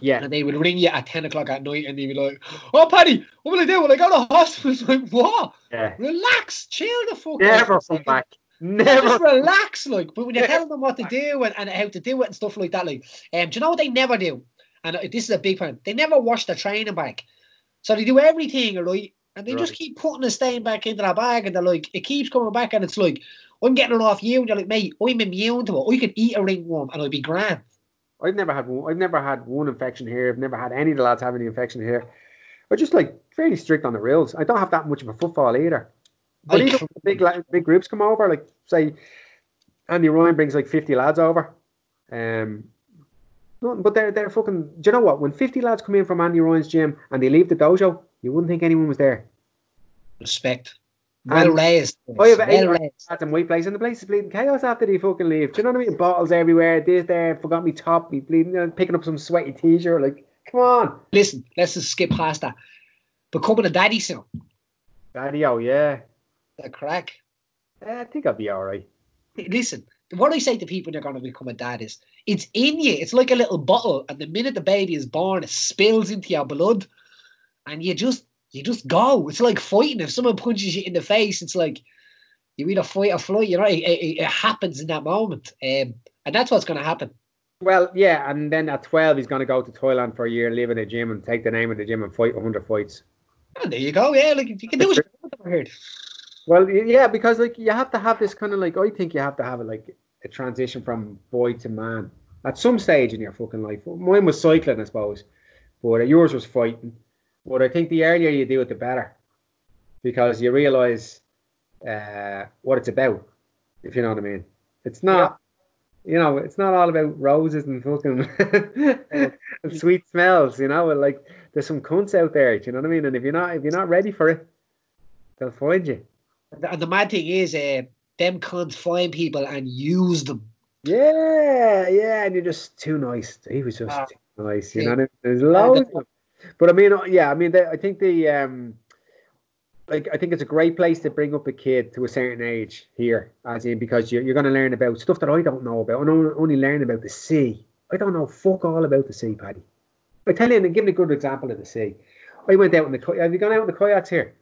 Yeah. and they would ring you at ten o'clock at night and they'd be like, "Oh, Paddy, what will I do? Will I go to hospital?" It's like, what? Yeah. Relax, chill the fuck. Never out. come back. Just Never. relax, like. But when you tell them what to do and, and how to do it and stuff like that, like, um, do you know what they never do? And uh, this is a big point. They never wash their training bag, so they do everything right, and they just keep putting the stain back into their bag, and they're like, it keeps coming back, and it's like, I'm getting it off you, and you're like, mate, I'm immune to it. I could eat a ringworm and I'd be grand. I've never had one. I've never had one infection here. I've never had any of the lads have any infection here. I'm just like fairly strict on the rules. I don't have that much of a football either. But I even when big big groups come over, like say Andy Ryan brings like 50 lads over. Um, nothing, but they're they're fucking. Do you know what? When 50 lads come in from Andy Ryan's gym and they leave the dojo, you wouldn't think anyone was there. Respect. And Well raised. I have eight well raised. lads in white place, and the place is bleeding chaos after they fucking leave. Do you know what I mean? Bottles everywhere. This there, forgot me top, me bleeding, you know, picking up some sweaty t-shirt. Like, come on, Listen, let's just skip past that. Becoming a daddy soon. daddy. Oh yeah, The crack. Eh, I think I'll be all right. Listen, what I say to people they're going to become a dad is it's in you. It's like a little bottle, and the minute the baby is born, it spills into your blood, and you just you just go. It's like fighting. If someone punches you in the face, it's like you either fight or flight. You know, it, it, it happens in that moment, um, and that's what's going to happen. Well, yeah, and then at 12, he's going to go to Thailand for a year, live in a gym, and take the name of the gym and fight 100 fights. And there you go. Yeah, like you can do what you want. Well, yeah, because like you have to have this kind of like I think you have to have it like a transition from boy to man at some stage in your fucking life. Mine was cycling, I suppose, but yours was fighting. But I think the earlier you do it, the better, because you realise uh, what it's about. If you know what I mean, it's not. You know, it's not all about roses and fucking and sweet smells. You know, like there's some cunts out there. Do you know what I mean? And if you're not, if you're not ready for it, they'll find you. And the mad thing is, uh, them can't find people and use them. Yeah, yeah, and you're just too nice. He was just Ah. too nice, you Yeah. know. what I mean? There's loads, of them. But I mean, uh, yeah, I mean, the, I think the um, like I think it's a great place to bring up a kid to a certain age here, as in because you're, you're going to learn about stuff that I don't know about. I only, learn about the sea. I don't know fuck all about the sea, Paddy. I tell you, and give me a good example of the sea. I went out in the. Have you gone out in the kayaks here?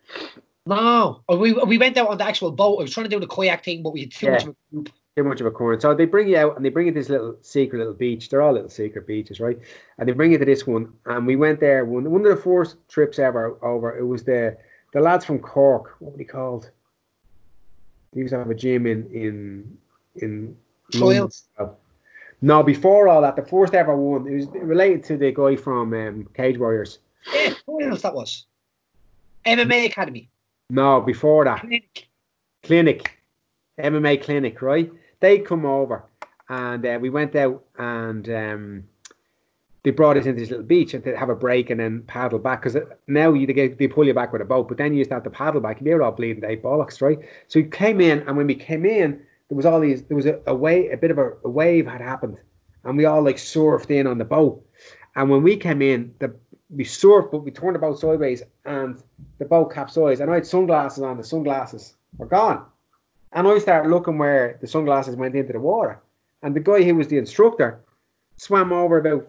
No, Oh, we we went out on the actual boat. I was trying to do the kayak thing, but we had too Yeah. much of a group. Too much of a current. So they bring you out and they bring you this little secret little beach. They're all little secret beaches, right? And they bring you to this one. And we went there one one of the first trips ever over. It was the the lads from Cork. What were they called? They used to have a gym in in in London. No, before all that, the first ever one. It was related to the guy from um, Cage Warriors. Yeah, what else that was? MMA Academy. No, before that. Clinic. clinic, MMA clinic, right? They come over and uh, we went out and um, they brought us into this little beach and to have a break and then paddle back because now you they, get, they pull you back with a boat, but then you used to paddle back and they were all bleeding they bollocks, right? So we came in and when we came in, there was all these, there was a, a wave, a bit of a, a wave had happened and we all like surfed in on the boat. And when we came in, the we surfed, but we turned boat sideways and the boat capsized. And I had sunglasses on, the sunglasses were gone. And I started looking where the sunglasses went into the water. And the guy who was the instructor swam over about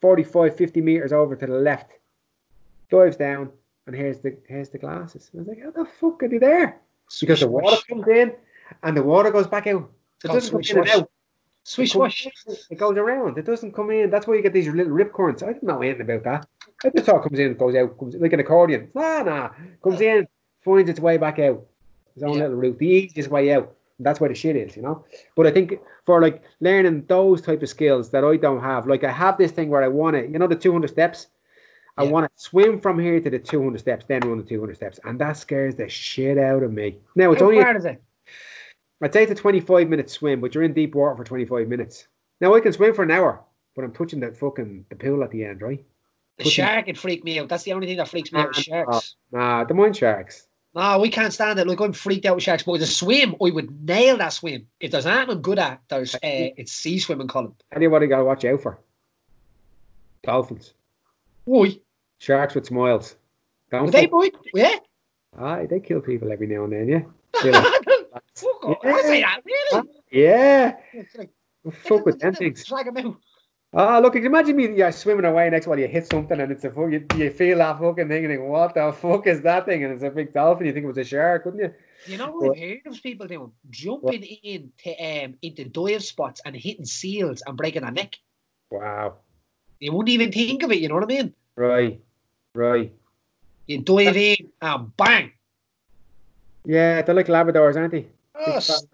45, 50 meters over to the left, dives down, and here's the here's the glasses. I was like, how the fuck are they there? Because the water comes in and the water goes back out. It doesn't come swish, in and out. Swish swash. It goes around. It doesn't come in. That's why you get these little rip currents. I didn't know anything about that. I just thought it comes in, goes out, comes like an accordion. Nah, nah. Comes in, finds its way back out. Its own Yeah. little route. The easiest way out. That's where the shit is, you know. But I think for like learning those type of skills that I don't have, like I have this thing where I want to, you know, the 200 steps. I Yeah. want to swim from here to the 200 steps, then run the 200 steps, and that scares the shit out of me. Now it's How only, far is it? I'd say it's a 25 minute swim, but you're in deep water for 25 minutes. Now I can swim for an hour, but I'm touching the fucking the pool at the end, right? The them- shark would freak me out. That's the only thing that freaks me out. is Ah, Sharks. Nah, the mind sharks. No, we can't stand it. Like I'm freaked out with sharks, but a swim, I would nail that swim. If there's anything I'm good at, there's uh, it's sea swimming, Colin. What you gotta watch out for. Dolphins. Why? Sharks with smiles. Don't they boy? Yeah. Aye, they kill people every now and then, yeah. Fuck off. I say that, really? yeah. Fuck with them things. Drag 'em out. Oh, look, can you imagine me you're swimming away next while you hit something and it's a you, you feel that fucking thing and think, what the fuck is that thing? And it's a big dolphin, you think it was a shark, wouldn't you? You know what I've heard of people doing? Jumping in to, um, into dive spots and hitting seals and breaking their neck. Wow. You wouldn't even think of it, you know what I mean? Right. Right. You dive in and bang. Yeah, they're like Labradors, aren't they? Oh, stop.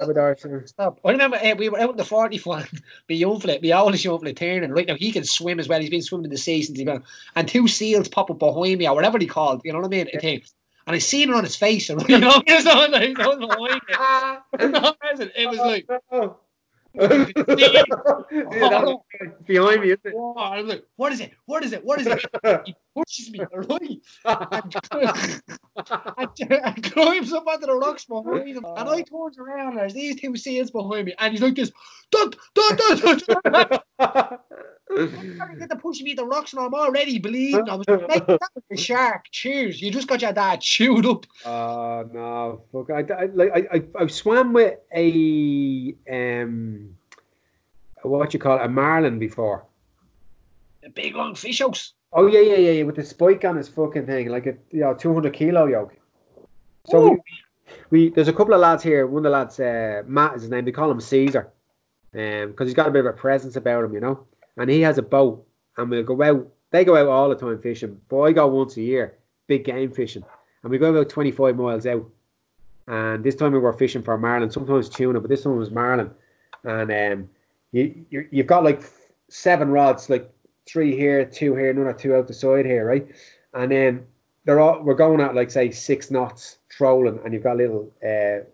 Stop. I remember uh, we were out in the 40 flat, my young fella, my oldest young fella turning. Right now, he can swim as well. He's been swimming in the sea since he's been. And two seals pop up behind me, or whatever they called, you know what I mean? Yeah. And I seen it on his face, and you know, it's not like, it's not behind me. It was like, Oh. yeah, that was behind me, isn't it? Whoa, I was like, what is it? What is it? What is it? He pushes me, and, and climbs up onto the rocks behind him. And I turns around and there's these two seals behind me. And he's like this, dun, dun, dun, dun, dun. I'm get to push me the rocks and I'm already bleeding. I was like, "Mate, that was a shark. Cheers. You just got your dad chewed up. Oh no! Fuck! I, I like I, I swam with a um what you call it, a marlin before. A big long fish house. Oh yeah yeah yeah yeah with the spike on his fucking thing like a you know two hundred kilo yoke. So we, we there's a couple of lads here. One of the lads, uh, Matt is his name. They call him Caesar, um, because he's got a bit of a presence about him, you know. And he has a boat, and we'll go out. They go out all the time fishing, but I go once a year, big game fishing, and we go about twenty five miles out. And this time we were fishing for marlin, sometimes tuna, but this one was marlin. And um, you, you you've got like seven rods, like three here, two here, another two out the side here, right? And then they're all we're going at like say six knots trolling, and you've got a little uh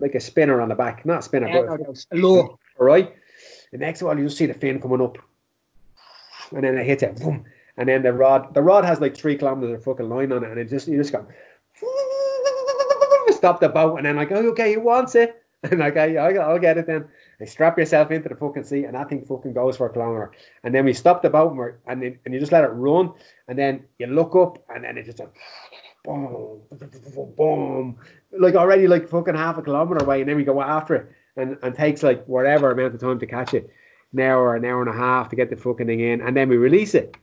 like a spinner on the back, not a spinner, Yeah, but no, low. all right. The next one you just see the fin coming up, and then it hits it, boom, and then the rod, the rod has like three kilometers of fucking line on it, and it just you just go stop the boat, and then like, oh, okay, he wants it, and like, I, I, I'll get it then. And strap yourself into the fucking seat, and that thing fucking goes for a kilometer. And then we stop the boat, and, we're, and, then, and you just let it run, and then you look up, and then it just. Like, boom, boom, like already like fucking half a kilometer away, and then we go after it, and and takes like whatever amount of time to catch it, an hour or an hour and a half to get the fucking thing in, and then we release it.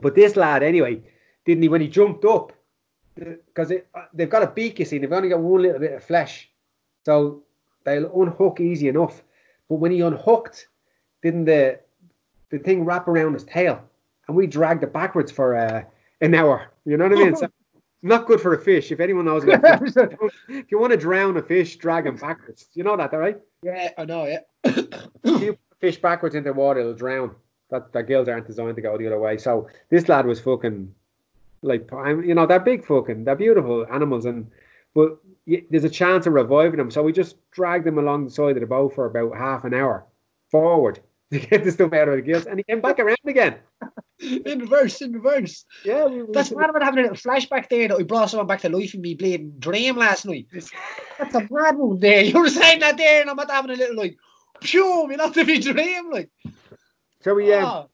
But this lad, anyway, didn't he? When he jumped up, because they've got a beak, you see, they've only got one little bit of flesh, so they'll unhook easy enough. But when he unhooked, didn't the the thing wrap around his tail, and we dragged it backwards for uh, an hour. You know what I mean? So, not good for a fish. If anyone knows if you want to drown a fish, drag him backwards. You know that, right? Yeah, I know, yeah. If you put a fish backwards into the water, it'll drown. That their gills aren't designed to go the other way. So this lad was fucking like, you know, they're big fucking, they're beautiful animals, and but there's a chance of reviving them. So we just dragged them along the side of the boat for about half an hour forward to get the stuff out of the gills, and he came back around again. in reverse, in reverse. Yeah, we, we, That's mad about having a little flashback there that we brought someone back to life in me bleeding dream last night. That's a mad one there. You were saying that there, and I'm about having a little like, phew, you know, to be dream like. so we um, Ah,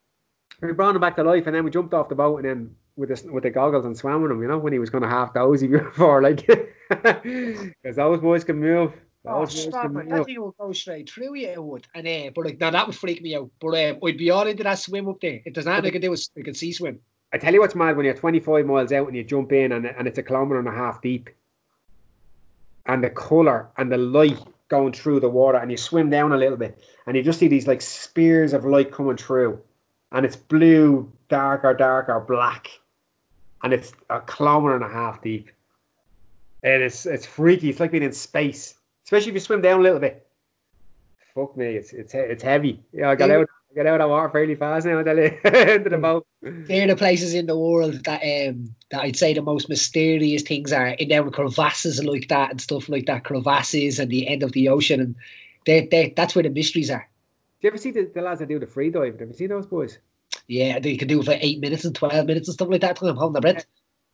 we brought him back to life, and then we jumped off the boat, and then with the with the goggles and swam with him. You know, when he was kind of half dozy before, like, because those boys can move. Oh, stop it. That thing will go straight through you, it would. And uh, but like now that would freak me out. But um, I'd be all into that swim up there. If there's nothing I can do, is I can see swim. I tell you what's mad when you're 25 miles out and you jump in and, and it's a kilometre and a half deep. And the colour and the light going through the water and you swim down a little bit and you just see these like spears of light coming through. And it's blue, darker, darker, black. And it's a kilometre and a half deep. And it's it's freaky. It's like being in space. Especially if you swim down a little bit. Fuck me, it's it's it's heavy. Yeah, I got out I got out of water fairly fast now. Into the boat. They're the places in the world that um that I'd say the most mysterious things are in there with crevasses like that and stuff like that. Crevasses and the end of the ocean and they they that's where the mysteries are. Do you ever see the, the lads that do the free dive? Have you seen those boys? Yeah, they can do it for eight minutes and twelve minutes and stuff like that. I'm holding their breath.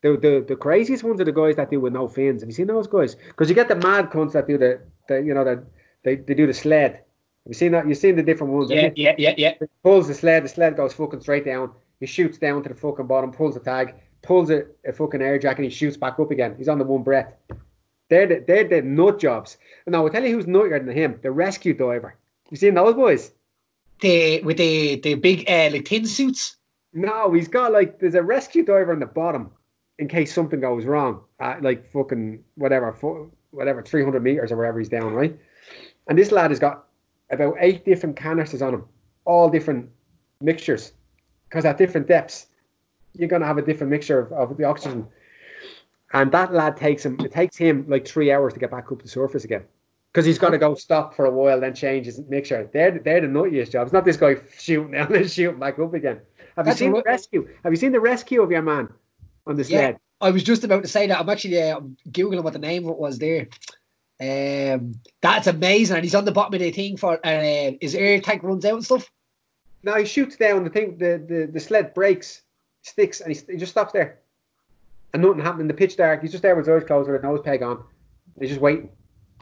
The, the the craziest ones are the guys that do with no fins. Have you seen those guys? Because you get the mad cunts that do the, the you know that they, they do the sled. Have you seen that? You've seen the different ones. Yeah, yeah, yeah, yeah. He pulls the sled. The sled goes fucking straight down. He shoots down to the fucking bottom. Pulls the tag. Pulls a, a fucking air jack and he shoots back up again. He's on the one breath. They're the, they're the nut jobs. Now I'll tell you who's nuttier than him. The rescue diver. You seen those boys? The with the the big uh, like tin suits. No, he's got like there's a rescue diver on the bottom in case something goes wrong. At like fucking whatever, whatever, three hundred meters or wherever he's down, right? And this lad has got about eight different canisters on them, all different mixtures, because at different depths, you're gonna have a different mixture of, of the oxygen. And that lad takes him. It takes him like three hours to get back up to the surface again. Because he's got to go stop for a while, then change his mixture. They're they're the nuttiest jobs. Not this guy shooting down and shooting back up again. Have That's you seen the rescue? Have you seen the rescue of your man on the Yeah. sled? I was just about to say that. I'm actually uh, googling what the name of it was there. Um, that's amazing, and he's on the bottom of the thing for uh, his air tank runs out and stuff. No, he shoots down. The thing, the the, the sled breaks, sticks, and he, he just stops there. And nothing happened in the pitch dark. He's just there with his eyes closed with a nose peg on. He's just waiting,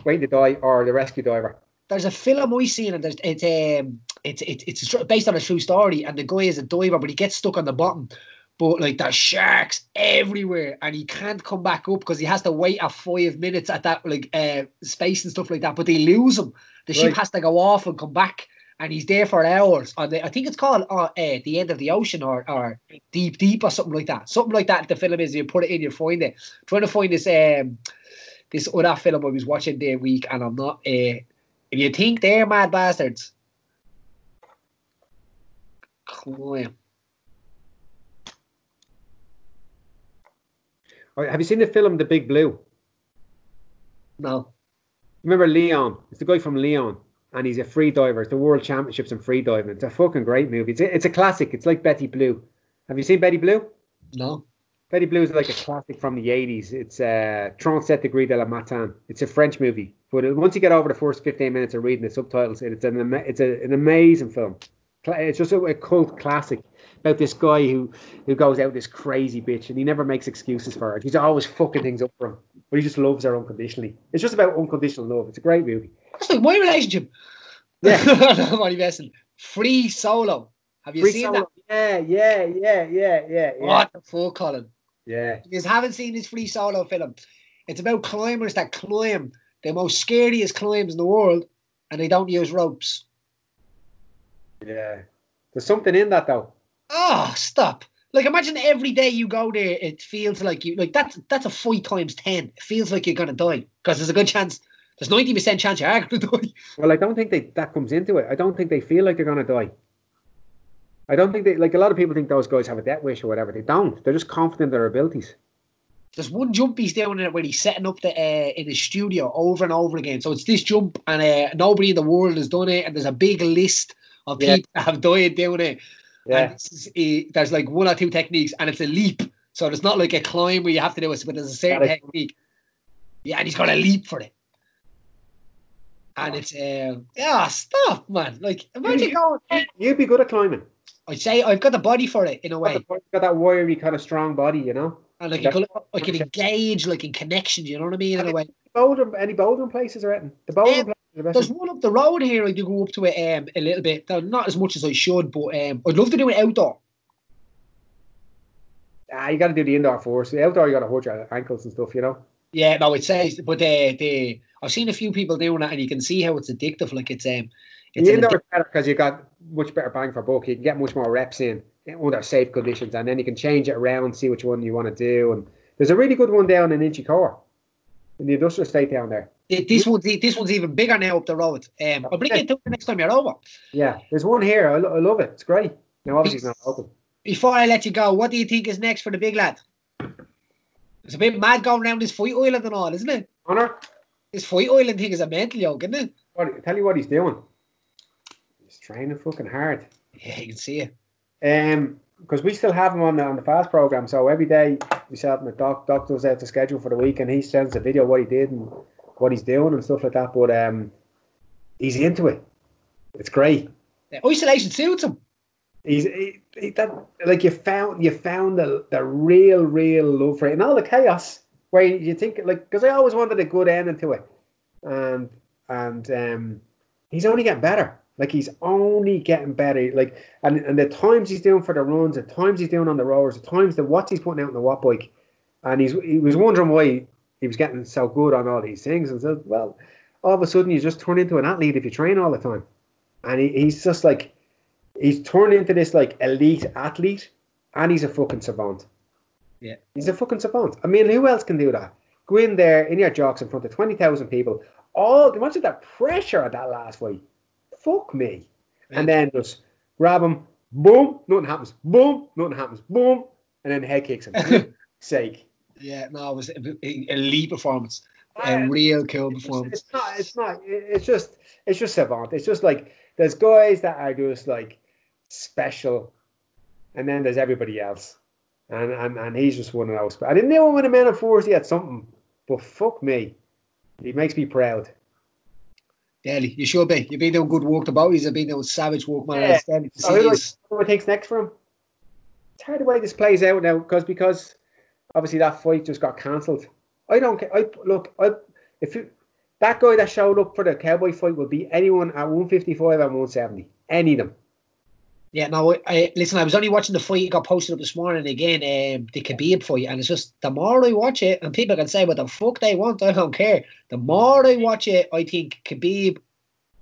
waiting to die, or the rescue diver. There's a film I seen, and there's it's um it's it's it's based on a true story, and the guy is a diver, but he gets stuck on the bottom. But like there's sharks everywhere, and he can't come back up because he has to wait a five minutes at that like uh space and stuff like that. But they lose him. The ship Right. has to go off and come back, and he's there for hours. On the, I think it's called uh, uh, the end of the ocean or or deep deep or something like that. Something like that. The film is you put it in, you find it. trying to find this um this other film I was watching the week, and I'm not. Uh, if you think they're mad bastards, climb. All right, have you seen the film The Big Blue? No. Remember Leon? It's the guy from Leon, and he's a free diver. It's the World Championships in free diving. It's a fucking great movie. It's a, it's a classic. It's like Betty Blue. Have you seen Betty Blue? No. Betty Blue is like a classic from the 80s. It's uh, 37 Degree de la Matin. It's a French movie. But once you get over the first 15 minutes of reading the subtitles, it's an, it's a, an amazing film. It's just a, a cult classic about this guy who, who goes out this crazy bitch and he never makes excuses for her. He's always fucking things up for him. But he just loves her unconditionally. It's just about unconditional love. It's a great movie. That's like my relationship. Yeah. I'm only messing. Free solo. Have you Free seen Solo- Yeah, yeah, yeah, yeah, yeah, yeah. What the fuck, Colin? Yeah. If you haven't seen this free solo film, it's about climbers that climb the most scariest climbs in the world and they don't use ropes. Yeah. There's something in that though. Oh, stop. Like imagine every day you go there, it feels like you like that's that's a five times ten. It feels like you're gonna die. Because there's a good chance there's ninety percent chance you are gonna die. Well, I don't think they that comes into it. I don't think they feel like they're gonna die. I don't think they like a lot of people think those guys have a death wish or whatever. They don't. They're just confident in their abilities. There's one jump he's doing in it where he's setting up the uh, in his studio over and over again. So it's this jump, and uh, nobody in the world has done it, and there's a big list of Yeah. people that have died doing it. And Yeah. is, uh, there's like one or two techniques, and it's a leap. So it's not like a climb where you have to do it, but there's a certain Got it. technique. Yeah, and he's got a leap for it. And it's uh, yeah, stop, man. Like imagine going. You'd be good at climbing. I'd say I've got the body for it in a way, You've got that wiry kind of strong body, you know. and like you could, I can engage like in connections. You know what I mean? In a way. Bouldering, any bouldering places are it? The bouldering are the. There's one up the road here. I do go up to it um, a little bit. Not as much as I should, but um, I'd love to do it outdoor. Ah, you got to do the indoor first. The outdoor, you got to hurt your ankles and stuff, you know. Yeah, no, it says, but they, they, I've seen a few people doing that, and you can see how it's addictive. Like it's um, it's the indoor addic- better because you got much better bang for buck. You can get much more reps in under safe conditions, and then you can change it around, see which one you want to do. And there's a really good one down in Inchicore, in the industrial estate down there. this one's this one's even bigger now up the road. Um, I'll bring it to you next time you're over. Yeah, there's one here. I, lo- I love it. It's great. Now, obviously, it's not open. Before I let you go, what do you think is next for the big lad? It's a bit mad going around this fight island and all, isn't it? Honor, This fight island thing is a mental joke, isn't it? what, tell you what he's doing. He's training fucking hard. Yeah, you can see it. Um, because we still have him on the on the fast program. So every day myself and the doc doc does out the schedule for the week, and he sends a video of what he did and what he's doing and stuff like that. But um, he's into it. It's great. The isolation suits him. He's he, he, that like you found you found the the real real love for it and all the chaos where you think like because I always wanted a good ending to it, and and um, he's only getting better. Like he's only getting better. Like and, and the times he's doing for the runs, the times he's doing on the rollers, the times the what he's putting out in the watt bike, and he's he was wondering why he was getting so good on all these things. And said, well, all of a sudden you just turn into an athlete if you train all the time, and he, he's just like he's turned into this like elite athlete, and he's a fucking savant. Yeah. He's a fucking savant. I mean, who else can do that? Go in there in your jocks in front of 20,000 people. All, imagine that pressure of that last fight. Fuck me. And then just grab him, boom, nothing happens, boom, nothing happens, boom, and then head kicks him. Sake. Yeah, no, it was an elite performance. A real cool performance. It's not, it's not, it's just, it's just savant. It's just like, there's guys that are just like special, and then there's everybody else and, and, and he's just one of those. But I didn't know him in a man of force he had something, but fuck me, he makes me proud. Daly, you should be. You've been doing good work about. He's been doing savage work, man. Yeah. Daly, So who, who thinks next for him? It's hard the way this plays out now because because obviously that fight just got cancelled. I don't care. I look. I if you, that guy that showed up for the cowboy fight would be anyone at one fifty five and one seventy. Any of them. Yeah, no, I, listen. I was only watching the fight. It got posted up this morning again. Um, the Khabib fight, and it's just the more I watch it, and people can say what the fuck they want. I don't care. The more I watch it, I think Khabib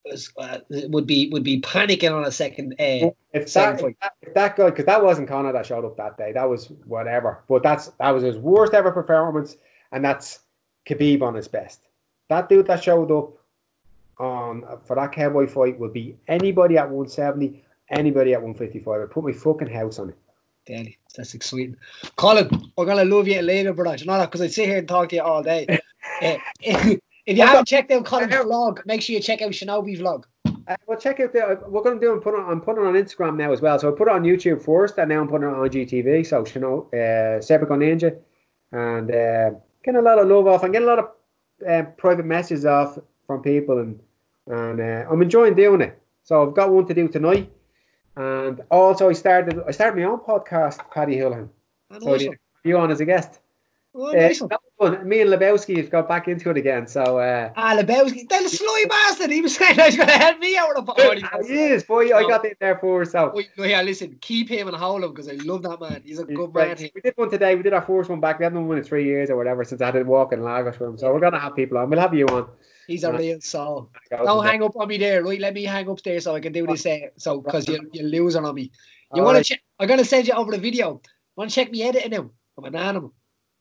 is, uh, would be would be panicking on a second. Uh, If Same that, if that, if that guy, because that wasn't Conor that showed up that day, that was whatever. But that's that was his worst ever performance, and that's Khabib on his best. That dude that showed up on for that cowboy fight would be anybody at 170, anybody at 155. I put my fucking house on it. Daly, that's exciting. Colin, we're gonna love you later, brother. Do You know that because I sit here and talk to you all day. Uh, if you haven't checked out Colin's vlog, make sure you check out Shinobi vlog. Uh, well, check out the. We're going to do and put it. On, I'm putting it on Instagram now as well. So I put it on YouTube first, and now I'm putting it on IGTV. So you know, uh, Serpico Ninja, and uh, getting a lot of love off. and getting a lot of uh, private messages off from people, and and uh, I'm enjoying doing it. So I've got one to do tonight, and also I started. I started my own podcast, Paddy Holohan. So did you on as a guest. Oh, Uh, nice one. that was fun. Me and Lebowski have got back into it again. So. Uh, Ah, Lebowski, that sly bastard. He was saying he was going to help me out of the party. he is, boy. I got in there for so. Wait, no, yeah, listen, keep him and hold him because I love that man. He's a He's good great. man. We did one today. We did our first one back. We haven't done one in three years or whatever since I had to walk in Lagos with him. So we're gonna have people on. We'll have you on. He's a real soul. Don't hang up on me there, right? Let me hang up there so I can do this. Uh, so because you you're losing on me. You want to right. check? I'm gonna send you over the video. Want to check me editing now? I'm an animal.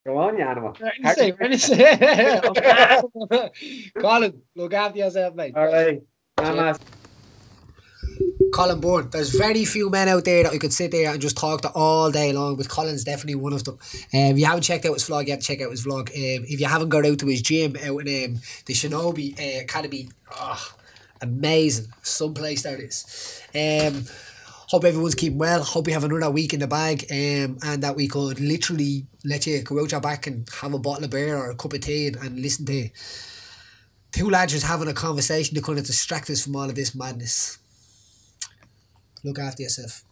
Go on, you animal. Right, you say, right, you say. I'm an animal. Colin, look after yourself, mate. All right. Colin Bourne. There's very few men out there that I could sit there and just talk to all day long, but Colin's definitely one of them. Um, if you haven't checked out his vlog yet, check out his vlog. Um, if you haven't got out to his gym out in um, the Shinobi uh, Academy, oh, amazing. Some place that is. Um, hope everyone's keeping well. Hope we have another week in the bag um, and that we could literally let you go out your back and have a bottle of beer or a cup of tea and, and listen to two lads just having a conversation to kind of distract us from all of this madness. Look after yourself.